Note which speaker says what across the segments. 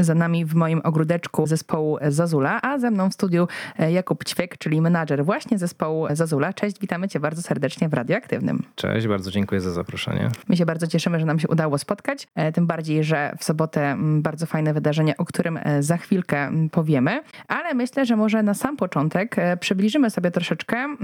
Speaker 1: Za nami w moim ogródeczku zespołu Zazula, a ze mną w studiu Jakub Ćwiek, czyli menadżer właśnie zespołu Zazula. Cześć, witamy cię bardzo serdecznie w Radioaktywnym.
Speaker 2: Cześć, bardzo dziękuję za zaproszenie.
Speaker 1: My się bardzo cieszymy, że nam się udało spotkać, tym bardziej, że w sobotę bardzo fajne wydarzenie, o którym za chwilkę powiemy, ale myślę, że może na sam początek przybliżymy sobie troszeczkę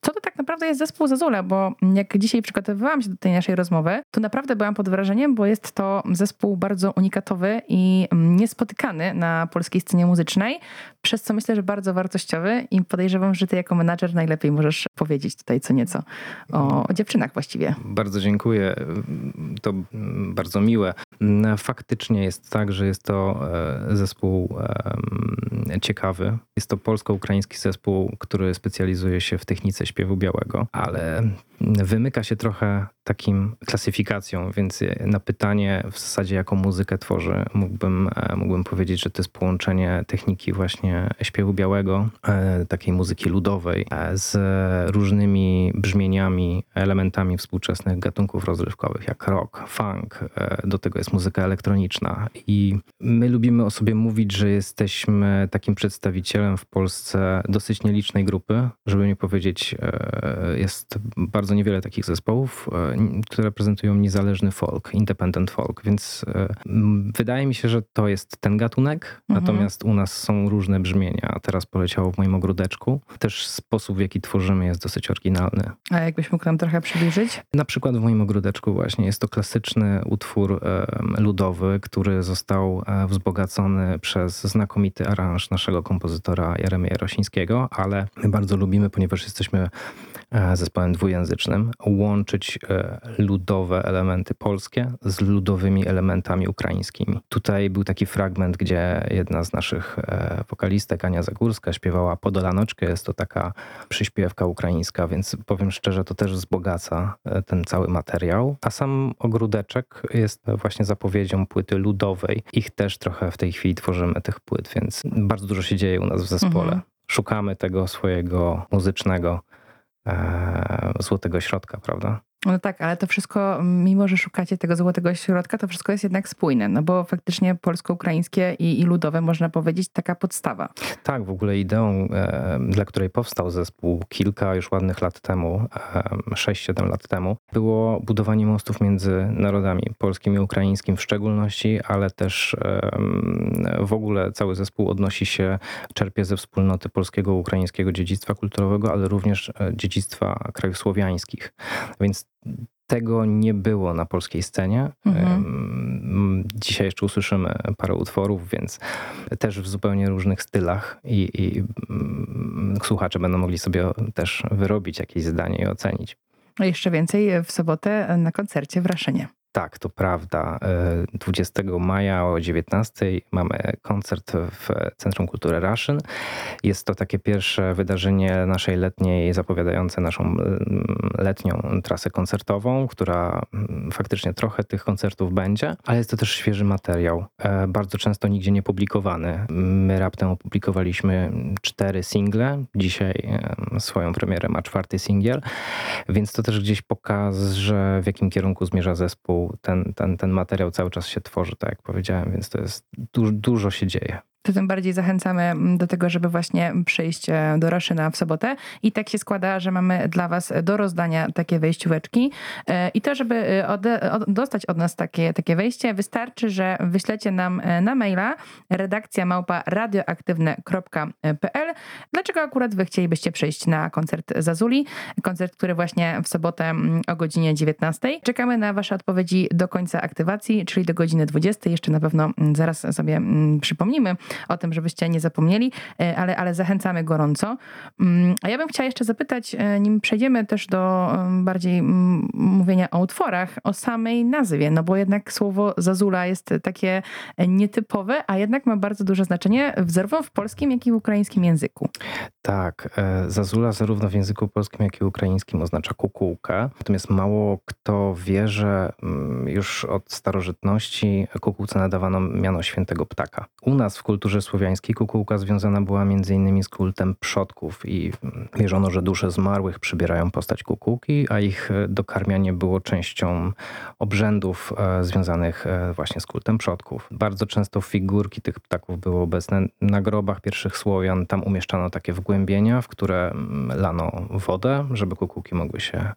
Speaker 1: co to tak naprawdę jest zespół Zazula, bo jak dzisiaj przygotowywałam się do tej naszej rozmowy, to naprawdę byłam pod wrażeniem, bo jest to zespół bardzo unikatowy i niespotykany na polskiej scenie muzycznej, przez co myślę, że bardzo wartościowy i podejrzewam, że ty jako menadżer najlepiej możesz powiedzieć tutaj co nieco o, o dziewczynach właściwie.
Speaker 2: Bardzo dziękuję. To bardzo miłe. Faktycznie jest tak, że jest to e, zespół ciekawy. Jest to polsko-ukraiński zespół, który specjalizuje się w technice śpiewu białego, ale wymyka się trochę takim klasyfikacją, więc na pytanie w zasadzie jaką muzykę tworzy, mógłbym, e, mógłbym powiedzieć, że to jest połączenie techniki właśnie śpiewu białego, e, takiej muzyki ludowej e, z różnymi brzmieniami, elementami współczesnych gatunków rozrywkowych, jak rock, funk, do tego jest muzyka elektroniczna. I my lubimy o sobie mówić, że jesteśmy takim przedstawicielem w Polsce dosyć nielicznej grupy, żeby nie powiedzieć jest bardzo niewiele takich zespołów, które prezentują niezależny folk, independent folk, więc e, wydaje mi się, że to jest ten gatunek, mhm. natomiast u nas są różne brzmienia. Teraz poleciało w moim ogródeczku. Też sposób, w jaki tworzymy jest dosyć oryginalny.
Speaker 1: A jakbyś mógł nam trochę przybliżyć?
Speaker 2: Na przykład w moim ogródeczku właśnie jest to klasyczny utwór ludowy, który został e, wzbogacony przez znakomity aranż naszego kompozytora Jeremia Rosińskiego, ale my bardzo lubimy, ponieważ jesteśmy e, zespołem dwujęzycznym, łączyć ludowe elementy polskie z ludowymi elementami ukraińskimi. Tutaj był taki fragment, gdzie jedna z naszych e, wokalistek, Ania Zagórska, śpiewała Podolanoczkę. Jest to taka przyśpiewka ukraińska, więc powiem szczerze, to też wzbogaca e, ten cały materiał. A sam ogródeczek jest właśnie zapowiedzią płyty ludowej. Ich też trochę w tej chwili tworzymy, tych płyt, więc bardzo dużo się dzieje u nas w zespole. Mhm. Szukamy tego swojego muzycznego e, złotego środka, prawda?
Speaker 1: No tak, ale to wszystko, mimo że szukacie tego złotego środka, to wszystko jest jednak spójne, no bo faktycznie polsko-ukraińskie i, i ludowe, można powiedzieć, taka podstawa.
Speaker 2: Tak, w ogóle ideą, e, dla której powstał zespół kilka już ładnych lat temu, e, 6-7 lat temu, było budowanie mostów między narodami polskim i ukraińskim w szczególności, ale też e, w ogóle cały zespół odnosi się, czerpie ze wspólnoty polskiego, ukraińskiego dziedzictwa kulturowego, ale również e, dziedzictwa krajów słowiańskich. Więc tego nie było na polskiej scenie. Mhm. Dzisiaj jeszcze usłyszymy parę utworów, więc też w zupełnie różnych stylach i, i słuchacze będą mogli sobie też wyrobić jakieś zdanie i ocenić.
Speaker 1: A jeszcze więcej w sobotę na koncercie w Raszynie.
Speaker 2: Tak, to prawda. 20 e, maja o 19 mamy koncert w Centrum Kultury Russian. Jest to takie pierwsze wydarzenie naszej letniej, zapowiadające naszą mm, letnią trasę koncertową, która mm, faktycznie trochę tych koncertów będzie, ale jest to też świeży materiał, e, bardzo często nigdzie nie publikowany. My raptem opublikowaliśmy cztery single, dzisiaj swoją premierę ma czwarty singiel, więc to też gdzieś pokaz, że w jakim kierunku zmierza zespół ten, ten, ten materiał cały czas się tworzy, tak jak powiedziałem, więc to jest du dużo się dzieje
Speaker 1: to tym bardziej zachęcamy mm, do tego, żeby właśnie przyjść e, do Raszyna w sobotę. I tak się składa, że mamy dla Was do rozdania takie wejścióweczki. E, I to, żeby e, od, dostać od nas takie, takie wejście, wystarczy, że wyślecie nam na maila redakcja małpa radioaktywne.pl. Dlaczego akurat Wy chcielibyście przyjść na koncert Zazuli? Koncert, który właśnie w sobotę mm, o godzinie 19. Czekamy na Wasze odpowiedzi do końca aktywacji, czyli do godziny 20. Jeszcze na pewno mm, zaraz sobie przypomnimy o tym, żebyście nie zapomnieli, e, ale, ale zachęcamy gorąco. Mm, a ja bym chciała jeszcze zapytać, e, nim przejdziemy też do bardziej mówienia o utworach, o samej nazwie, no bo jednak słowo Zazula jest takie nietypowe, a jednak ma bardzo duże znaczenie zarówno w polskim, jak i w ukraińskim języku.
Speaker 2: Tak, e, Zazula zarówno w języku polskim, jak i ukraińskim oznacza kukułkę. Natomiast mało kto wie, że już od starożytności kukułce nadawano miano świętego ptaka. U nas w kulturze kulturze słowiańskiej kukułka związana była innymi z kultem przodków i wierzono, że dusze zmarłych przybierają postać kukułki, a ich dokarmianie było częścią obrzędów związanych właśnie z kultem przodków. Bardzo często figurki tych ptaków były obecne na grobach pierwszych Słowian. Tam umieszczano takie wgłębienia, w które mm, lano wodę, żeby kukułki mogły się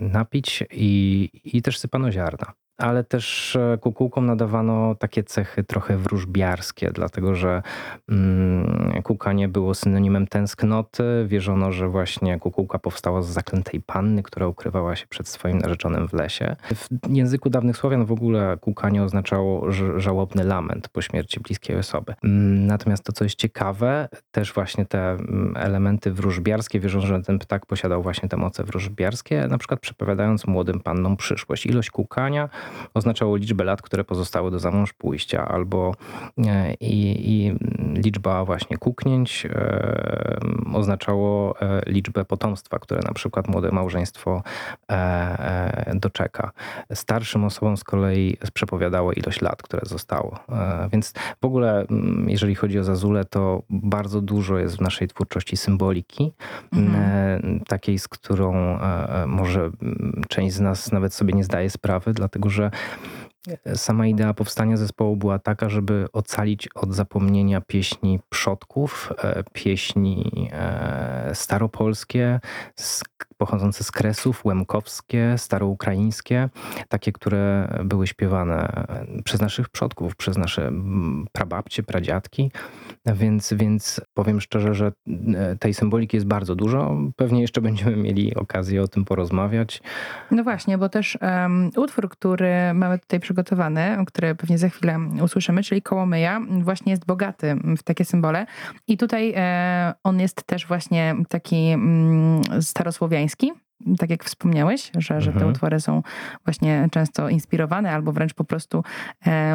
Speaker 2: napić i, i też sypano ziarna ale też e, kukułkom nadawano takie cechy trochę wróżbiarskie, dlatego że mm, kukanie było synonimem tęsknoty. Wierzono, że właśnie kukułka powstała z zaklętej panny, która ukrywała się przed swoim narzeczonym w lesie. W języku dawnych Słowian w ogóle kukanie oznaczało żałobny lament po śmierci bliskiej osoby. Mm, natomiast to, co jest ciekawe, też właśnie te mm, elementy wróżbiarskie, wierzono, że ten ptak posiadał właśnie te moce wróżbiarskie, na przykład przepowiadając młodym pannom przyszłość. Ilość kukania oznaczało liczbę lat, które pozostały do zamąż pójścia, albo e, i, i liczba właśnie kuknięć e, oznaczało e, liczbę potomstwa, które na przykład młode małżeństwo doczeka. Starszym osobom z kolei przepowiadało ilość lat, które zostało. Więc w ogóle, jeżeli chodzi o Zazulę, to bardzo dużo jest w naszej twórczości symboliki, mhm. takiej, z którą może część z nas nawet sobie nie zdaje sprawy, dlatego że Sama idea powstania zespołu była taka, żeby ocalić od zapomnienia pieśni przodków, e, pieśni e, staropolskie, pochodzące z Kresów, łemkowskie, staroukraińskie, takie, które były śpiewane przez naszych przodków, przez nasze prababcie, pradziadki. Więc, więc powiem szczerze, że e, tej symboliki jest bardzo dużo. Pewnie jeszcze będziemy mieli okazję o tym porozmawiać.
Speaker 1: No właśnie, bo też um, utwór, który mamy tutaj przygotowany, który pewnie za chwilę usłyszymy, czyli Kołomyja, właśnie jest bogaty w takie symbole. I tutaj e, on jest też właśnie taki mm, starosłowiański, tak jak wspomniałeś, że, że te mhm. utwory są właśnie często inspirowane albo wręcz po prostu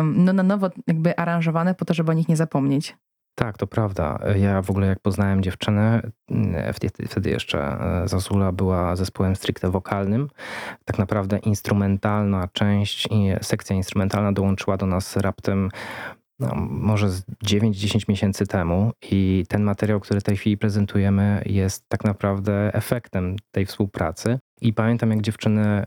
Speaker 1: no, na nowo jakby aranżowane po to, żeby o nich nie zapomnieć.
Speaker 2: Tak, to prawda. Ja w ogóle jak poznałem dziewczynę, mm, wtedy jeszcze e, Zazula była zespołem stricte wokalnym. Tak naprawdę instrumentalna część, sekcja instrumentalna dołączyła do nas raptem no, może 9-10 miesięcy temu i ten materiał, który w tej chwili prezentujemy jest tak naprawdę efektem tej współpracy. I pamiętam, jak dziewczyny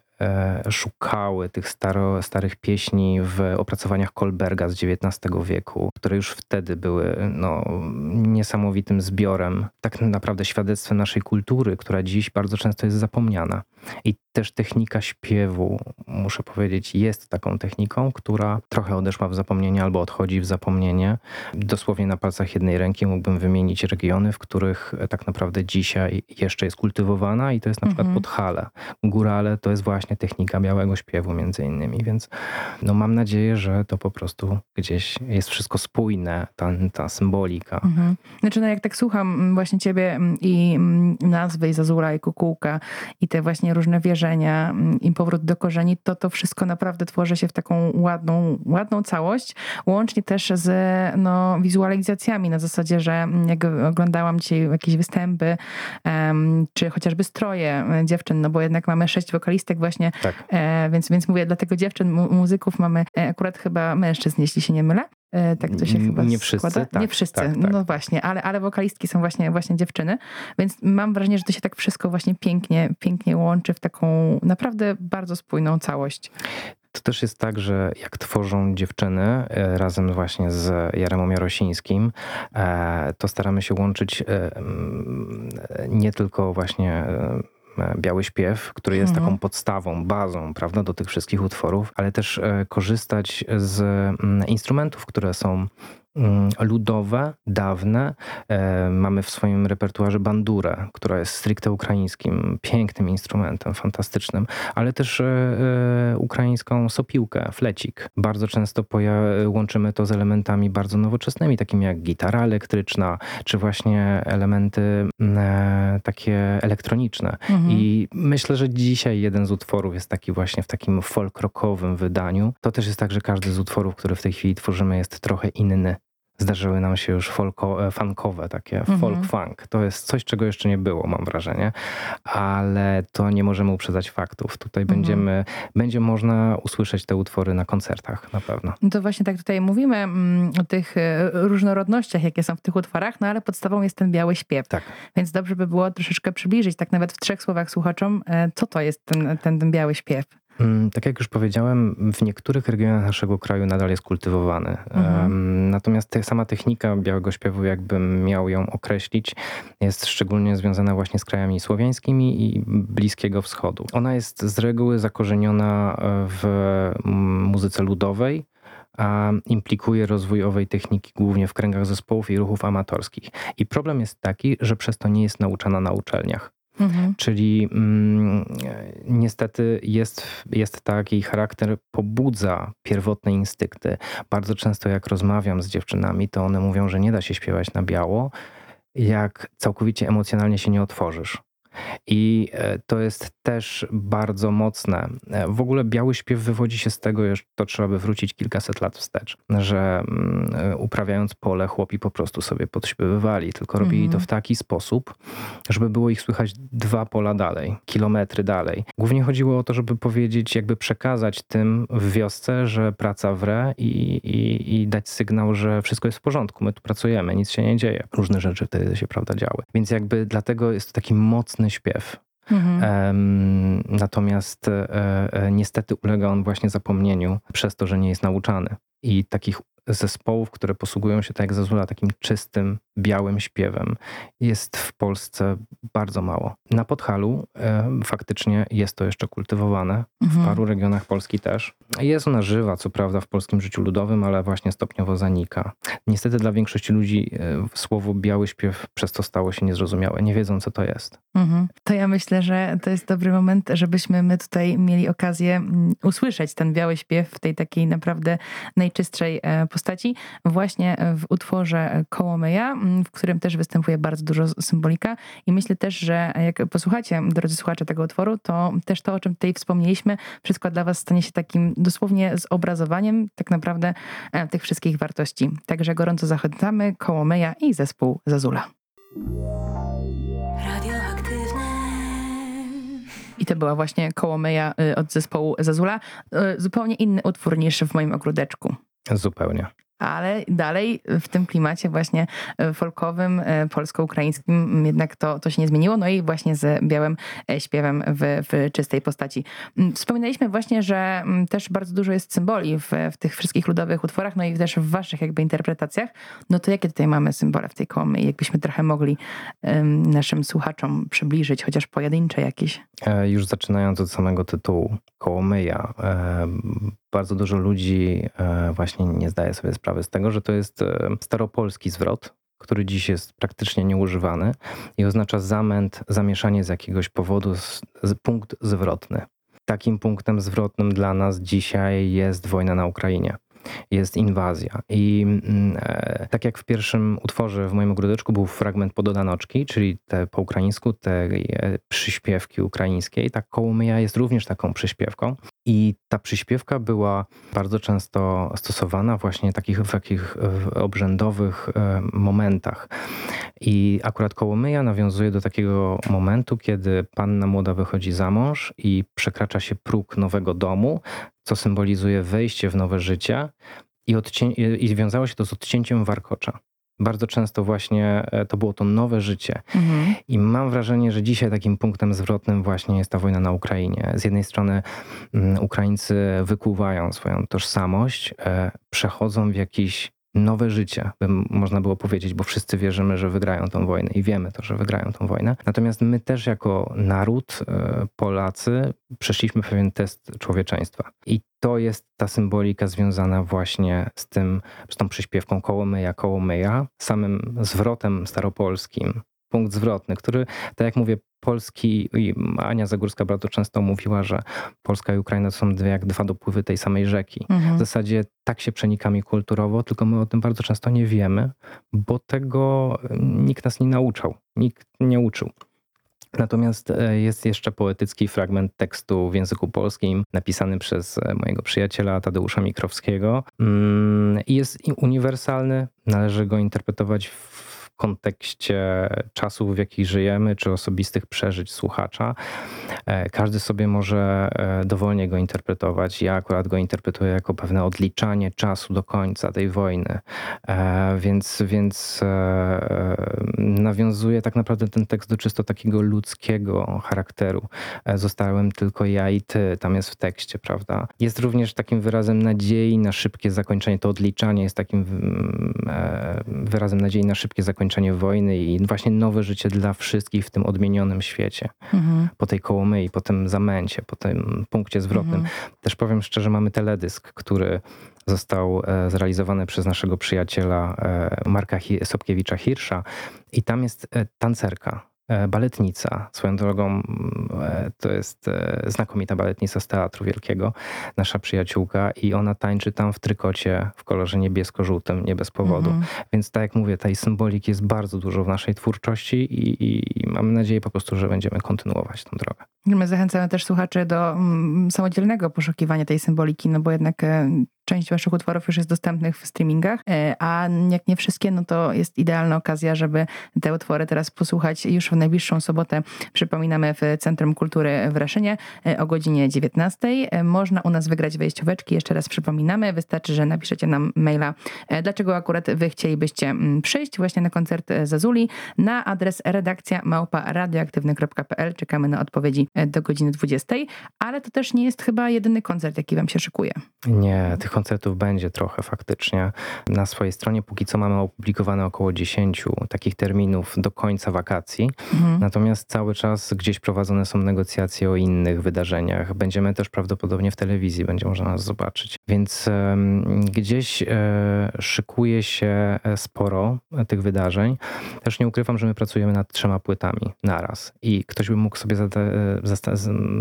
Speaker 2: szukały tych staro, starych pieśni w opracowaniach Kolberga z XIX wieku, które już wtedy były no, niesamowitym zbiorem, tak naprawdę świadectwem naszej kultury, która dziś bardzo często jest zapomniana. I też technika śpiewu, muszę powiedzieć, jest taką techniką, która trochę odeszła w zapomnienie albo odchodzi w zapomnienie. Dosłownie na palcach jednej ręki mógłbym wymienić regiony, w których tak naprawdę dzisiaj jeszcze jest kultywowana i to jest na przykład mhm. Podhale. Górale to jest właśnie technika białego śpiewu między innymi, więc no mam nadzieję, że to po prostu gdzieś jest wszystko spójne, ta, ta symbolika. Mhm.
Speaker 1: Znaczy no jak tak słucham właśnie ciebie i nazwy i Zazura i Kukułka i te właśnie różne wierzenia i powrót do korzeni, to to wszystko naprawdę tworzy się w taką ładną, ładną całość, łącznie też z no, wizualizacjami na zasadzie, że jak oglądałam dzisiaj jakieś występy, um, czy chociażby stroje dziewczyn, no bo jednak mamy sześć wokalistek właśnie, tak. e, więc, więc mówię, dlatego dziewczyn, mu muzyków mamy e, akurat chyba mężczyzn, jeśli się nie mylę. E, tak to się chyba
Speaker 2: Nie wszyscy,
Speaker 1: składa.
Speaker 2: Tak,
Speaker 1: nie wszyscy,
Speaker 2: tak,
Speaker 1: tak. no właśnie, ale, ale wokalistki są właśnie, właśnie dziewczyny, więc mam wrażenie, że to się tak wszystko właśnie pięknie, pięknie łączy w taką naprawdę bardzo spójną całość.
Speaker 2: To też jest tak, że jak tworzą dziewczyny e, razem właśnie z Jaremą Jarosińskim, e, to staramy się łączyć nie tylko właśnie biały śpiew, który jest mhm. taką podstawą, bazą, prawda, do tych wszystkich utworów, ale też e, korzystać z mm, instrumentów, które są ludowe, dawne. E, mamy w swoim repertuarze bandurę, która jest stricte ukraińskim, pięknym instrumentem, fantastycznym, ale też e, e, ukraińską sopiłkę, flecik. Bardzo często łączymy to z elementami bardzo nowoczesnymi, takimi jak gitara elektryczna, czy właśnie elementy mm, takie elektroniczne. Mhm. I myślę, że dzisiaj jeden z utworów jest taki właśnie w takim folk rockowym wydaniu. To też jest tak, że każdy z utworów, który w tej chwili tworzymy jest trochę inny Zdarzyły nam się już folko, e, funkowe, takie
Speaker 1: Mhm.
Speaker 2: folk funk. To jest coś, czego jeszcze nie było, mam wrażenie, ale to nie możemy uprzedzać faktów. Tutaj
Speaker 1: Mhm.
Speaker 2: będziemy, będzie można usłyszeć te utwory na koncertach na pewno.
Speaker 1: No to właśnie tak tutaj mówimy mm, o tych e, różnorodnościach, jakie są w tych utworach, no ale podstawą jest ten biały śpiew.
Speaker 2: Tak.
Speaker 1: Więc dobrze by było troszeczkę przybliżyć, tak nawet w trzech słowach słuchaczom, e, co to jest ten, ten, ten biały śpiew.
Speaker 2: Mm, Tak jak już powiedziałem, w niektórych regionach naszego kraju nadal jest kultywowany.
Speaker 1: Mhm.
Speaker 2: Natomiast sama technika białego śpiewu, jakbym miał ją określić, jest szczególnie związana właśnie z krajami słowiańskimi i Bliskiego Wschodu. Ona jest z reguły zakorzeniona e, w muzyce ludowej, a implikuje rozwój owej techniki głównie w kręgach zespołów i ruchów amatorskich. I problem jest taki, że przez to nie jest nauczana na uczelniach.
Speaker 1: Mhm.
Speaker 2: Czyli mm, niestety jest, jest tak, jej charakter pobudza pierwotne instynkty. Bardzo często jak rozmawiam z dziewczynami, to one mówią, że nie da się śpiewać na biało, jak całkowicie emocjonalnie się nie otworzysz. I e, to jest też bardzo mocne. E, W ogóle biały śpiew wywodzi się z tego, że to trzeba by wrócić kilkaset lat wstecz, że mm, e, uprawiając pole, chłopi po prostu sobie podśpiewywali, tylko robili
Speaker 1: Mhm.
Speaker 2: to w taki sposób, żeby było ich słychać dwa pola dalej, kilometry dalej. Głównie chodziło o to, żeby powiedzieć, jakby przekazać tym w wiosce, że praca wre i, i, i dać sygnał, że wszystko jest w porządku, my tu pracujemy, nic się nie dzieje. Różne rzeczy wtedy się, prawda, działy. Więc jakby dlatego jest to taki mocny śpiew.
Speaker 1: Mhm.
Speaker 2: Natomiast e, e, niestety ulega on właśnie zapomnieniu przez to, że nie jest nauczany. I takich zespołów, które posługują się, tak jak Zazula, takim czystym, białym śpiewem, jest w Polsce bardzo mało. Na Podhalu e, faktycznie jest to jeszcze kultywowane, w
Speaker 1: Mhm.
Speaker 2: paru regionach Polski też. Jest ona żywa, co prawda, w polskim życiu ludowym, ale właśnie stopniowo zanika. Niestety dla większości ludzi e, słowo biały śpiew przez to stało się niezrozumiałe. Nie wiedzą, co to jest.
Speaker 1: Mhm. To ja myślę, że to jest dobry moment, żebyśmy my tutaj mieli okazję mm, usłyszeć ten biały śpiew w tej takiej naprawdę najczystszej e, postaci, właśnie w utworze Kołomyja, mm, w którym też występuje bardzo dużo symbolika i myślę też, że jak posłuchacie, drodzy słuchacze tego utworu, to też to, o czym tutaj wspomnieliśmy, wszystko dla was stanie się takim dosłownie zobrazowaniem tak naprawdę e, tych wszystkich wartości. Także gorąco zachęcamy Kołomyja i zespół Zazula. I to była właśnie Kołomyja y, od zespołu Zazula. Y, Zupełnie inny utwór niż w moim ogródeczku.
Speaker 2: Zupełnie.
Speaker 1: Ale dalej w tym klimacie właśnie y, folkowym, y, polsko-ukraińskim jednak to, to się nie zmieniło. No i właśnie z białym e, śpiewem w, w czystej postaci. Mm, Wspominaliśmy właśnie, że mm, też bardzo dużo jest symboli w, w tych wszystkich ludowych utworach, no i też w waszych jakby interpretacjach. No to jakie tutaj mamy symbole w tej kołomyi? Jakbyśmy trochę mogli ym, naszym słuchaczom przybliżyć, chociaż pojedyncze jakieś.
Speaker 2: E, Już zaczynając od samego tytułu, Kołomyja, e, bardzo dużo ludzi e, właśnie nie zdaje sobie sprawy z tego, że to jest e, staropolski zwrot, który dziś jest praktycznie nieużywany i oznacza zamęt, zamieszanie z jakiegoś powodu, z, z punkt zwrotny. Takim punktem zwrotnym dla nas dzisiaj jest wojna na Ukrainie. Jest inwazja. I mm, e, tak jak w pierwszym utworze w moim ogródeczku był fragment pododanoczki, czyli te po ukraińsku, te e, przyśpiewki ukraińskiej, tak Kołomyja jest również taką przyśpiewką. I ta przyśpiewka była bardzo często stosowana właśnie takich, w takich w obrzędowych e, momentach. I akurat Kołomyja nawiązuje do takiego momentu, kiedy panna młoda wychodzi za mąż i przekracza się próg nowego domu, co symbolizuje wejście w nowe życie i, odcię- i wiązało się to z odcięciem warkocza. Bardzo często właśnie e, to było to nowe życie.
Speaker 1: Mhm.
Speaker 2: I mam wrażenie, że dzisiaj takim punktem zwrotnym właśnie jest ta wojna na Ukrainie. Z jednej strony mm, Ukraińcy wykuwają swoją tożsamość, e, przechodzą w jakieś nowe życie, by można było powiedzieć, bo wszyscy wierzymy, że wygrają tą wojnę i wiemy to, że wygrają tą wojnę. Natomiast my też jako naród, e, Polacy, przeszliśmy pewien test człowieczeństwa. I to jest ta symbolika związana właśnie z tym, z tą przyśpiewką Kołomyja, Kołomyja, samym zwrotem staropolskim, punkt zwrotny, który, tak jak mówię, Polski i Ania Zagórska bardzo często mówiła, że Polska i Ukraina są dwie, jak dwa dopływy tej samej rzeki. W
Speaker 1: Mhm.
Speaker 2: zasadzie tak się przenikamy kulturowo, tylko my o tym bardzo często nie wiemy, bo tego nikt nas nie nauczał, nikt nie uczył. Natomiast e, jest jeszcze poetycki fragment tekstu w języku polskim, napisany przez e, mojego przyjaciela Tadeusza Mikrowskiego. Mm, jest uniwersalny, należy go interpretować w kontekście czasów, w jakich żyjemy, czy osobistych przeżyć słuchacza. E, każdy sobie może e, dowolnie go interpretować. Ja akurat go interpretuję jako pewne odliczanie czasu do końca tej wojny. E, więc, więc nawiązuje tak naprawdę ten tekst do czysto takiego ludzkiego charakteru. Zostałem tylko ja i ty, tam jest w tekście, prawda? Jest również takim wyrazem nadziei na szybkie zakończenie. To odliczanie jest takim mm, wyrazem nadziei na szybkie zakończenie wojny i właśnie nowe życie dla wszystkich w tym odmienionym świecie. Mhm. Po tej kołomyi, po tym zamęcie, po tym punkcie zwrotnym. Mhm. Też powiem szczerze, mamy teledysk, który został e, zrealizowany przez naszego przyjaciela e, Marka Sobkiewicza-Hirsza i tam jest e, tancerka baletnica. Swoją drogą mm, e, to jest e, znakomita baletnica z Teatru Wielkiego, nasza przyjaciółka i ona tańczy tam w trykocie w kolorze niebiesko-żółtym, nie bez powodu. -hmm. Więc tak jak mówię, tej symboliki jest bardzo dużo w naszej twórczości i, i, i mamy nadzieję po prostu, że będziemy kontynuować tę drogę.
Speaker 1: My zachęcamy też słuchaczy do mm, samodzielnego poszukiwania tej symboliki, no bo jednak część waszych utworów już jest dostępnych w streamingach, e, a jak nie wszystkie, no to jest idealna okazja, żeby te utwory teraz posłuchać już w najbliższą sobotę. Przypominamy w Centrum Kultury w Raszynie e, o godzinie 19. E, można u nas wygrać wejścióweczki. Jeszcze raz przypominamy. Wystarczy, że napiszecie nam maila, dlaczego akurat wy chcielibyście mm, przyjść właśnie na koncert Zazuli na adres redakcja małpa radioaktywny.pl. Czekamy na odpowiedzi do godziny 20. Ale to też nie jest chyba jedyny koncert, jaki wam się szykuje.
Speaker 2: Nie, tych koncertów będzie trochę faktycznie. Na swojej stronie póki co mamy opublikowane około 10 takich terminów do końca wakacji. Mhm. Natomiast cały czas gdzieś prowadzone są negocjacje o innych wydarzeniach. Będziemy też prawdopodobnie w telewizji, będzie można nas zobaczyć. Więc um, gdzieś e, szykuje się sporo tych wydarzeń. Też nie ukrywam, że my pracujemy nad trzema płytami naraz. I ktoś by mógł sobie zada e,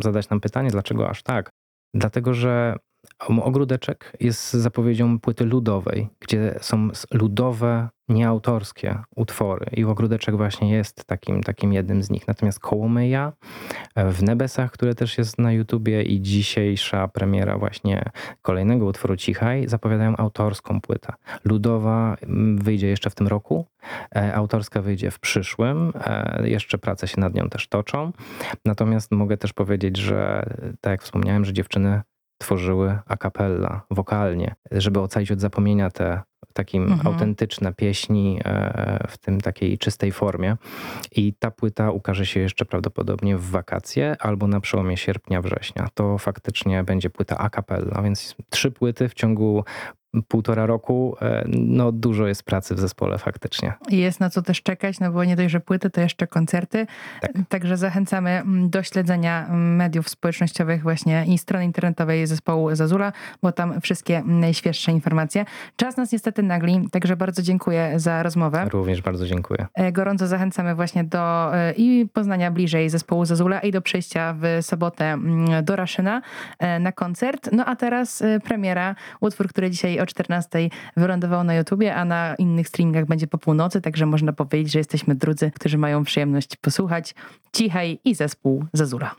Speaker 2: zadać nam pytanie, dlaczego aż tak? Dlatego, że Ogródeczek jest zapowiedzią płyty ludowej, gdzie są ludowe, nieautorskie utwory i Ogródeczek właśnie jest takim, takim jednym z nich. Natomiast Kołomyja e, w Nebesach, które też jest na YouTubie i dzisiejsza premiera właśnie kolejnego utworu Cichaj zapowiadają autorską płytę. Ludowa mm, wyjdzie jeszcze w tym roku, e, autorska wyjdzie w przyszłym. E, jeszcze prace się nad nią też toczą. Natomiast mogę też powiedzieć, że tak jak wspomniałem, że dziewczyny tworzyły a cappella, wokalnie, żeby ocalić od zapomnienia te takim mhm. autentyczne pieśni e, w tym takiej czystej formie. I ta płyta ukaże się jeszcze prawdopodobnie w wakacje albo na przełomie sierpnia, września. To faktycznie będzie płyta a cappella, więc trzy płyty w ciągu półtora roku, e, no dużo jest pracy w zespole faktycznie.
Speaker 1: Jest na co też czekać, no bo nie dość, że płyty, to jeszcze koncerty. Tak. Także zachęcamy mm, do śledzenia mm, mediów społecznościowych właśnie i strony internetowej zespołu Zazula, bo tam wszystkie najświeższe informacje. Czas nas niestety nagli, także bardzo dziękuję za rozmowę.
Speaker 2: Również bardzo dziękuję.
Speaker 1: E, gorąco zachęcamy właśnie do e, i poznania bliżej zespołu Zazula i do przejścia w sobotę mm, do Raszyna na koncert. No a teraz premiera, utwór, który dzisiaj o 14 wylądował na YouTubie, a na innych streamingach będzie po północy, także można powiedzieć, że jesteśmy drudzy, którzy mają przyjemność posłuchać. Cichaj i zespół Zazura.